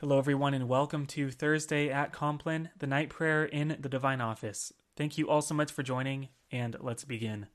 Hello, everyone, and welcome to Thursday at Compline, the night prayer in the Divine Office. Thank you all so much for joining, and let's begin.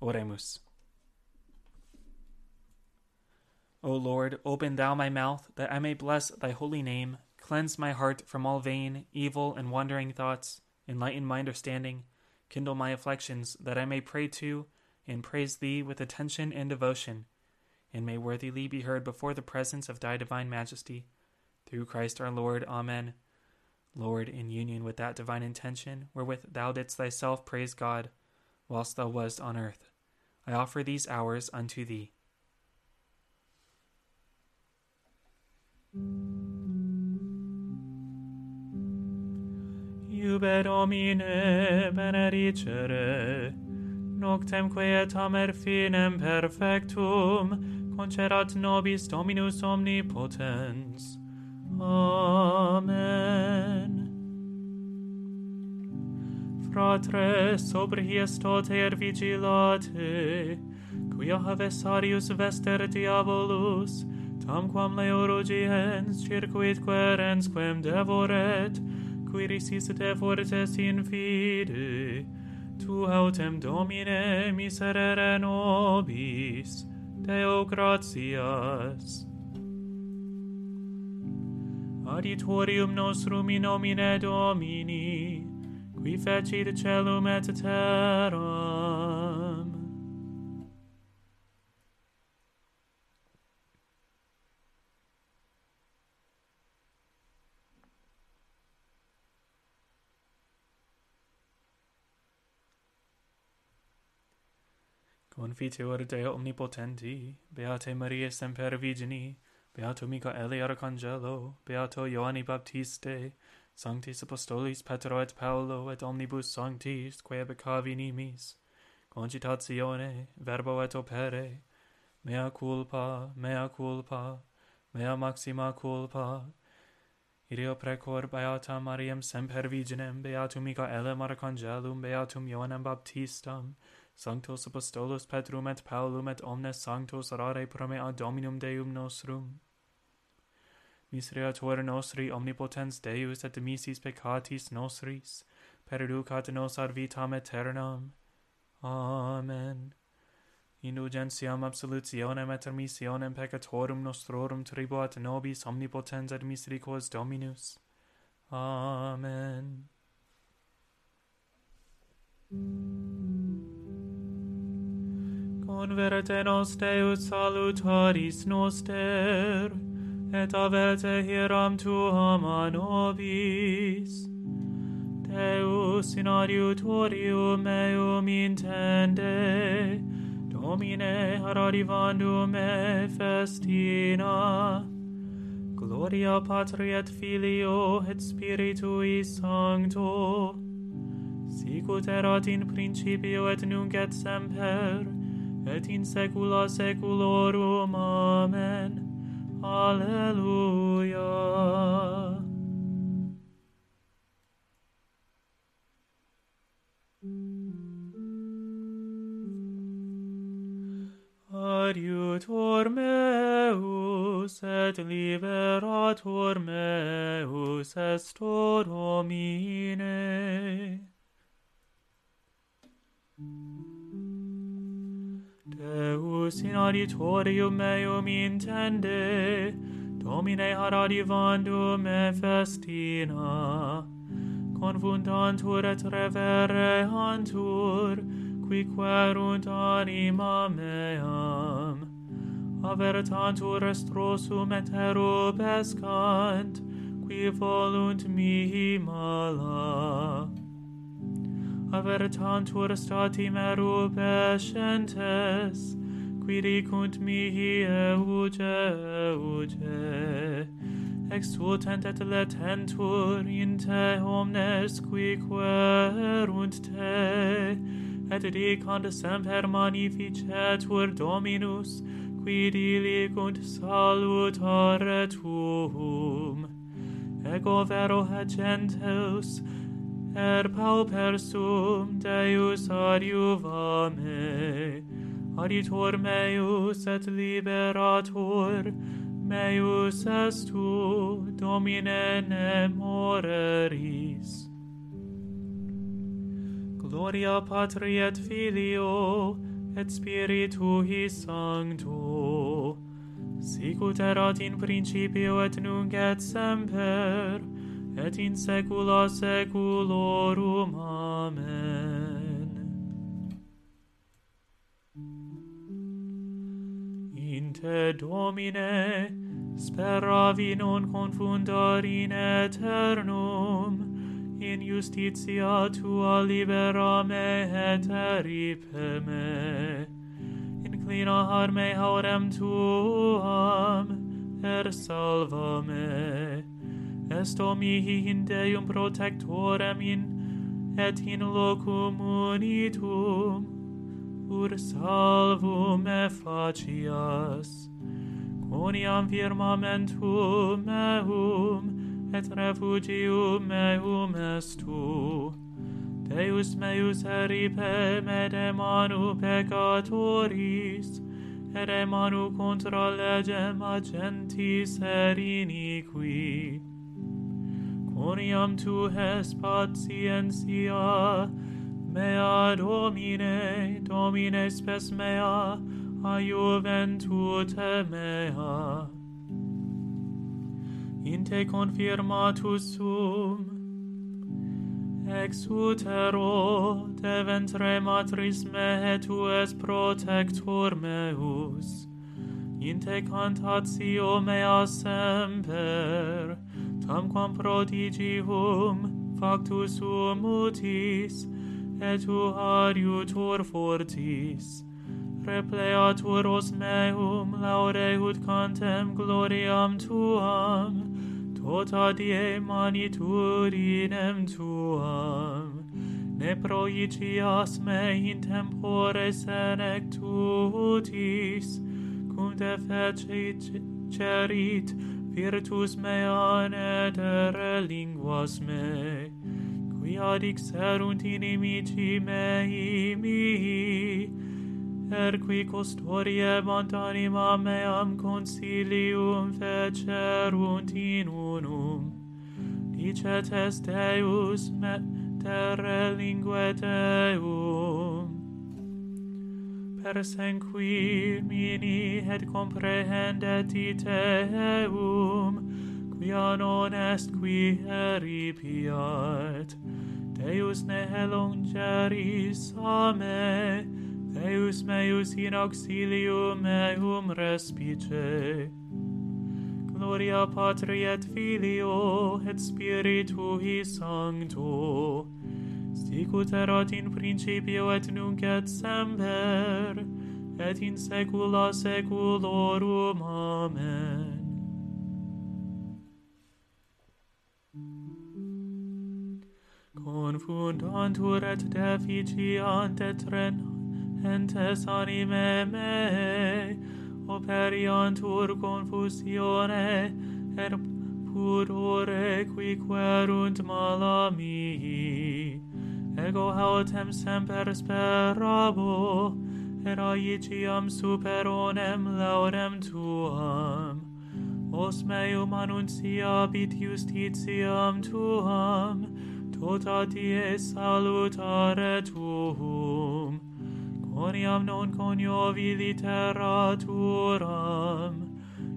Oremus. O Lord, open thou my mouth, that I may bless thy holy name. Cleanse my heart from all vain, evil, and wandering thoughts. Enlighten my understanding. Kindle my afflictions, that I may pray to and praise thee with attention and devotion, and may worthily be heard before the presence of thy divine majesty through Christ our Lord. Amen. Lord, in union with that divine intention wherewith thou didst thyself praise God whilst thou wast on earth, I offer these hours unto thee. Iube Domine benedicere, noctem quietam er finem perfectum, concedat nobis Dominus omnipotens, Amen. Fratres, tote er vigilate, quia havesarius vester diabolus, tamquam leorogiens circuit querensquem devoret, qui risis devortes fortes in fide, tu autem Domine miserere nobis, Deo gratias. Auditorium nostrum in nomine Domini, qui fecit celum et terram. Confiteor Deo omnipotenti, Beate Maria semper Virgini, Beato Michaeli Arcangelo, Beato Ioanni Baptiste, Sanctis Apostolis Petro et Paolo et omnibus sanctis, quae becavi nimis, concitatione, verbo et opere, mea culpa, mea culpa, mea maxima culpa, Ideo precor beatam Mariam semper virginem, beatum Michaelem Arcangelum, beatum Ioannem Baptistam, Sanctos Apostolos Petrum et Paulum et omnes sanctos orare ad Dominum Deum nostrum. Miseriator nostri omnipotens Deus et dimissis peccatis nostris, perducat nos ad vitam aeternam. Amen. Indulgentiam absolutionem et remissionem peccatorum nostrorum tribuat nobis omnipotens et misericors Dominus. Amen. Mm. Converte nos Deus salutaris noster, et averte hieram tuam a nobis. Deus in adiutorium meum intende, Domine arrivandum me festina. Gloria Patri et Filio et Spiritui Sancto, sicut erat in principio et nunc et semper, et in saecula saeculorum. Amen. Alleluia. Adiutor meus et liberator meus est Domine. Deus in auditorium meum intende, Domine haradivandum me festina, confundantur et revereantur, qui querunt anima meam. Avertantur estrosum et erubescant, qui volunt mihi malam aver tantur stati meru pescentes, qui dicunt mihi euge, euge. Exultant et letentur in te omnes qui querunt te, et dicant semper magnificetur Dominus, qui dilicunt salutare tuum. Ego vero et gentes, per pauper sum Deus adiuva me, aditor meus et liberator, meus est tu, Domine ne moreris. Gloria Patri et Filio, et Spiritui Sancto, sicut erat in principio et nunc et semper, et in saecula saeculorum. Amen. In te, Domine, speravi non confundar in aeternum, in justitia tua libera me et eripe me. Inclina har me haurem tuam, er salva me est omni in Deum protectorem in, et in locum unitum, ur salvum me facias, coniam firmamentum meum, et refugium meum est tu. Deus meus eripe me demanu peccatoris, et emanu contra legem agentis eriniqui gloriam tu es patientia mea domine domine spes mea a juventute mea. In te confirmatus sum ex utero te ventre matris me tu es protector meus. In te cantatio mea semper tamquam prodigium factus sum utis, et tu adiutor fortis. Repleatur os meum, laure ut cantem gloriam tuam, tota die manitudinem tuam. Ne proicias me in tempore senectutis, cum te fecit cerit Virtus mea netere linguas me, quia dixerunt inimici mei mihi, per qui custodiebant anima meam consilium fecerunt in unum. Dicet est Deus, metere lingue Deum persenquirmi mini et comprehendet iteum, quia non est qui eripiat. Deus ne elongeris a me, Deus meus in auxilium meum respice. Gloria Patri et Filio et Spiritui Sancto, Sicut erat in principio et nunc et semper, et in saecula saeculorum. Amen. Confundantur et deficiant et renentes anime me, operiantur confusione et pudore qui querunt mala mihi ego autem semper sperabo, et aiciam superonem laudem tuam. Os meum annunciabit justitiam tuam, totatie salutare tuum. Coniam non coniovi literaturam,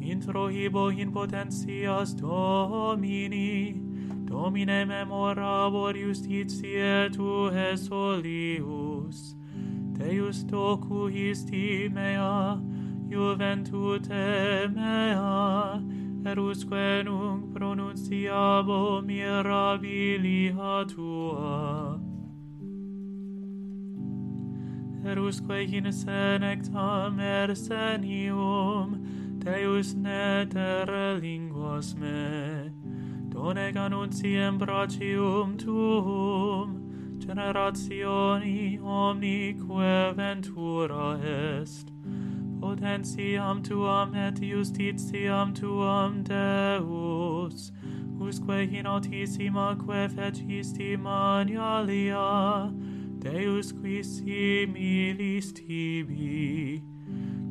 introhibo in potentias Domini, Domine memorabor justitiae Tuae solius, Deus docu histi mea, juventute mea, erusque nunc pronunciabo mirabilia Tua. Erusque in senectam ersenium, Deus neter linguas me, donec annunciem bracium tuum, generationi omnique ventura est. Potentiam tuam et justitiam tuam Deus, usque in altissima que fecisti manialia, Deus qui similis tibi,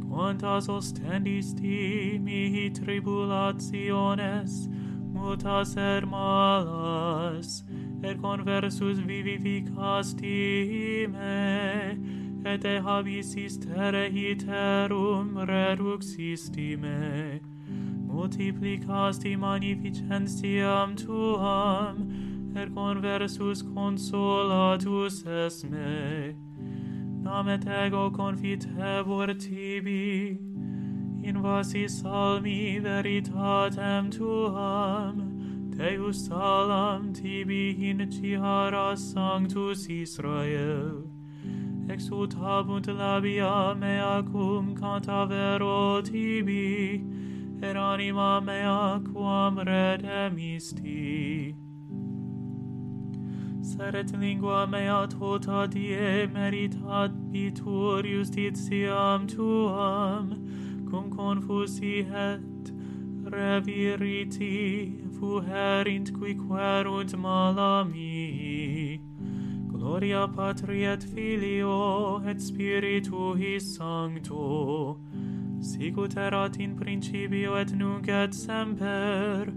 quantas ostendisti mihi tribulationes, mutas er malas, et conversus vivificasti me, et e habisis terre iterum reduxisti me, multiplicasti magnificentiam tuam, et conversus consolatus es me. Nam et ego confitebur tibi, in vasi salmi veritatem tuam, Deus salam tibi in tiara sanctus Israel. Exultabunt labia mea cum cantavero tibi, et anima mea quam redemisti. Seret lingua mea tota die meritat bitur justitiam tuam, cum confusi et reviriti fuherint qui querunt mala mihi gloria patri et filio et spiritui sancto sicut erat in principio et nunc et semper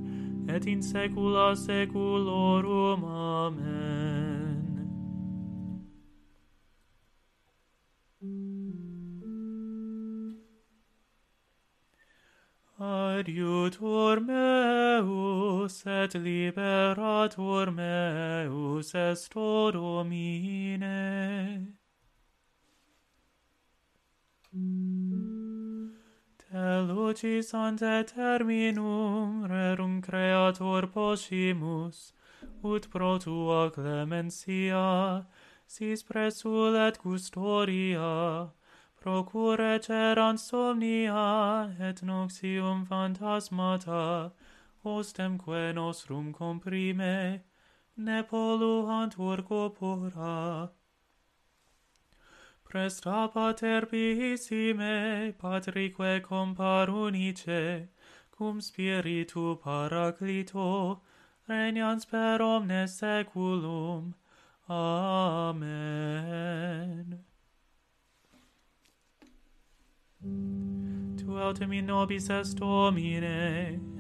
et in saecula saeculorum amen. adiutor meus et liberator meus est o Domine. Te lucis ante terminum rerum creator possimus, ut pro tua clementia, sis presul et custoria, procure cerant somnia et noxium phantasmata, ostemque nostrum comprime, ne polluantur corpora. Presta pater piissime, patrique comparunice, cum spiritu paraclito, regnans per omnes seculum. Amen. Tu autem in nobis est Domine,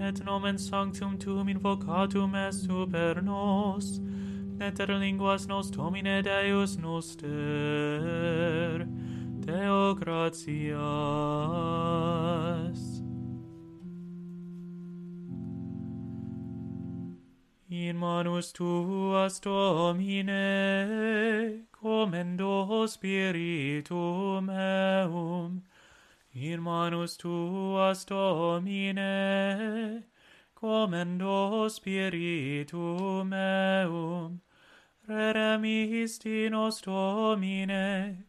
et nomen sanctum tuum invocatum est super nos, Neter linguas nos Domine Deus noster, Deo gratias. In manus tuas, Domine, comendo spiritum meum, in manus tuas domine commendo spiritum meum. Redemisti nos domine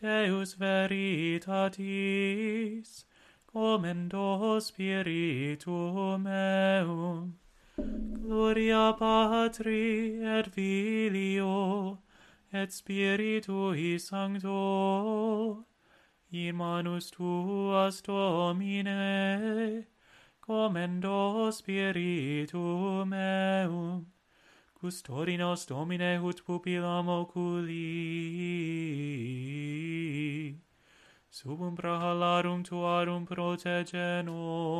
Deus veritatis commendo spiritum meum. Gloria patri et filio et spiritui sancto. In manus tuas Domine, comendo spiritum meum custori nos domine ut pupillam oculi sub umbra tuarum protege nos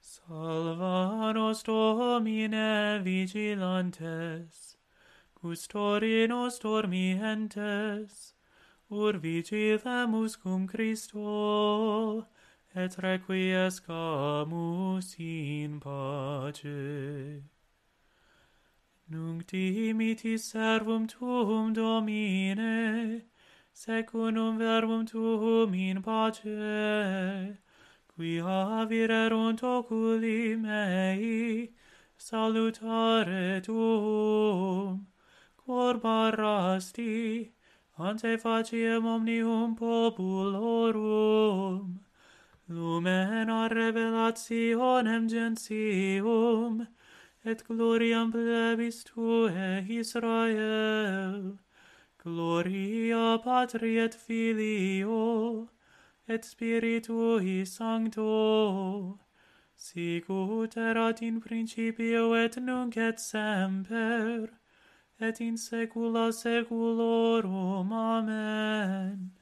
Salva nos domine vigilantes, custodinos dormientes, ur vigilemus cum Christo, et requiescamus in pace. Nunc dimitis servum tuum, Domine, secundum verbum tuum in pace, qui avirerunt oculi mei, salutare tuum, cor barrasti, ante faciem omnium populorum, lumen a revelationem gentium, et gloriam plebis tue Israel, gloria patri et filio, et Spiritui Sancto, sic ut erat in principio et nunc et semper, et in saecula saeculorum. Amen.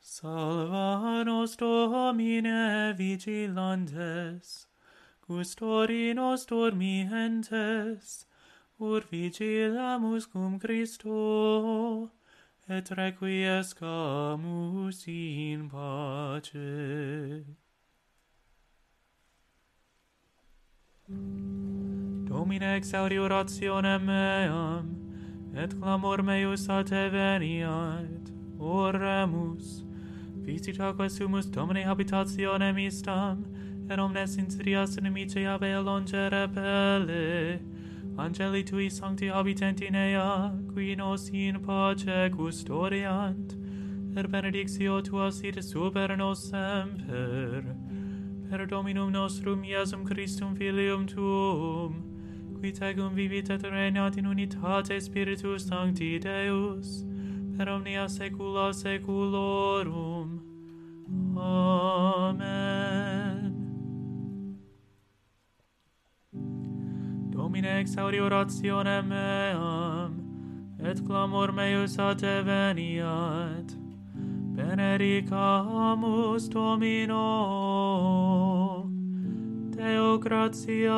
Salva nos Domine vigilantes, custori nos dormientes, ut vigilamus cum Christo, et requiescamus in pace. Domine exaudi orationem meam, et clamor meus a te veniat, oremus, visitaque sumus domine habitationem istam, et omnes in sirias inimice ave longe repelle, Angeli tui sancti habitent in ea, qui nos in pace custodiant, per benedictio tua sit super nos semper. Per Dominum nostrum Iesum Christum Filium tuum, qui tecum vivit et regnat in unitate Spiritus Sancti Deus, per omnia saecula saeculorum. Amen. Domine exauri orationem meam, et clamor meus a te veniat. Benedicamus Domino, Deo gratias.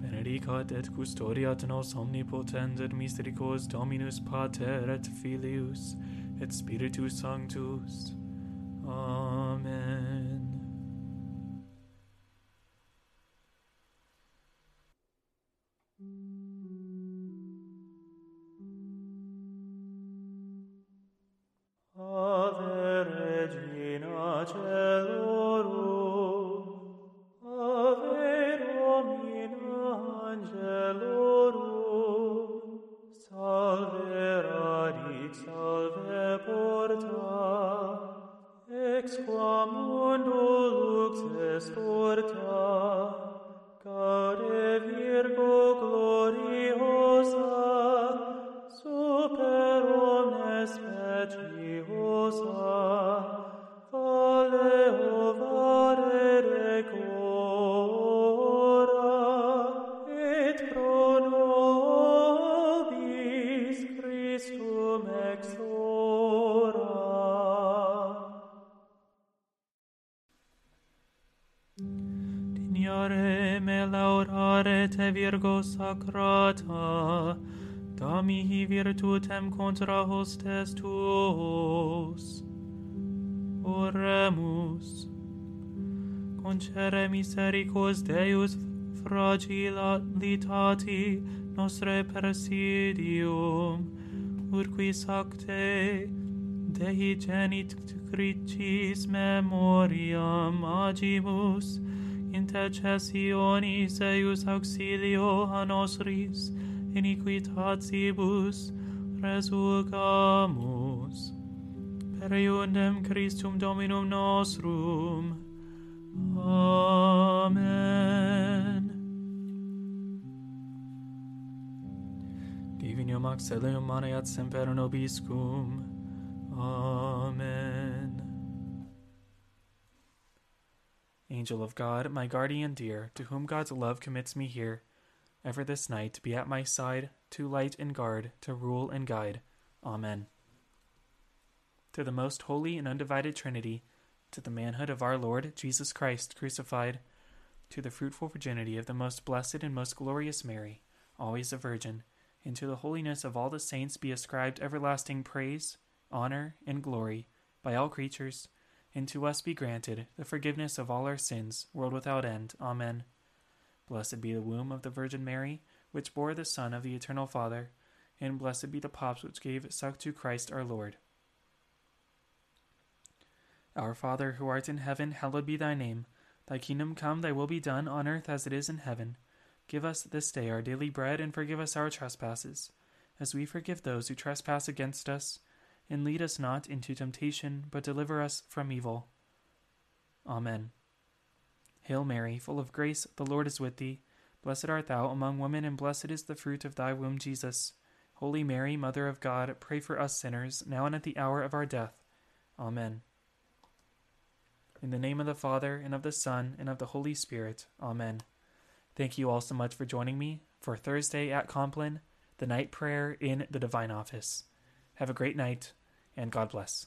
Benedicat et custodiat nos omnipotens et misericors Dominus Pater et Filius et Spiritus Sanctus. Amen. adorare me laurare te virgo sacrata. Da mihi virtutem contra hostes tuos oremus. Concere misericors Deus fragilitati nostre presidium. Urqui sacte Dei genit cricis memoriam agimus intercessionis eius auxilio a nostris iniquitatibus resurgamus. Per iundem Christum Dominum nostrum. Amen. Divinium axelium maneat semper nobiscum. Amen. Angel of God, my guardian dear, to whom God's love commits me here, ever this night be at my side, to light and guard, to rule and guide. Amen. To the most holy and undivided Trinity, to the manhood of our Lord Jesus Christ crucified, to the fruitful virginity of the most blessed and most glorious Mary, always a virgin, and to the holiness of all the saints be ascribed everlasting praise, honor, and glory by all creatures, and to us be granted the forgiveness of all our sins, world without end. Amen. Blessed be the womb of the Virgin Mary, which bore the Son of the Eternal Father, and blessed be the paps which gave suck to Christ our Lord. Our Father, who art in heaven, hallowed be thy name. Thy kingdom come, thy will be done, on earth as it is in heaven. Give us this day our daily bread, and forgive us our trespasses, as we forgive those who trespass against us. And lead us not into temptation, but deliver us from evil. Amen. Hail Mary, full of grace, the Lord is with thee. Blessed art thou among women, and blessed is the fruit of thy womb, Jesus. Holy Mary, Mother of God, pray for us sinners, now and at the hour of our death. Amen. In the name of the Father, and of the Son, and of the Holy Spirit. Amen. Thank you all so much for joining me for Thursday at Compline, the night prayer in the Divine Office. Have a great night, and God bless.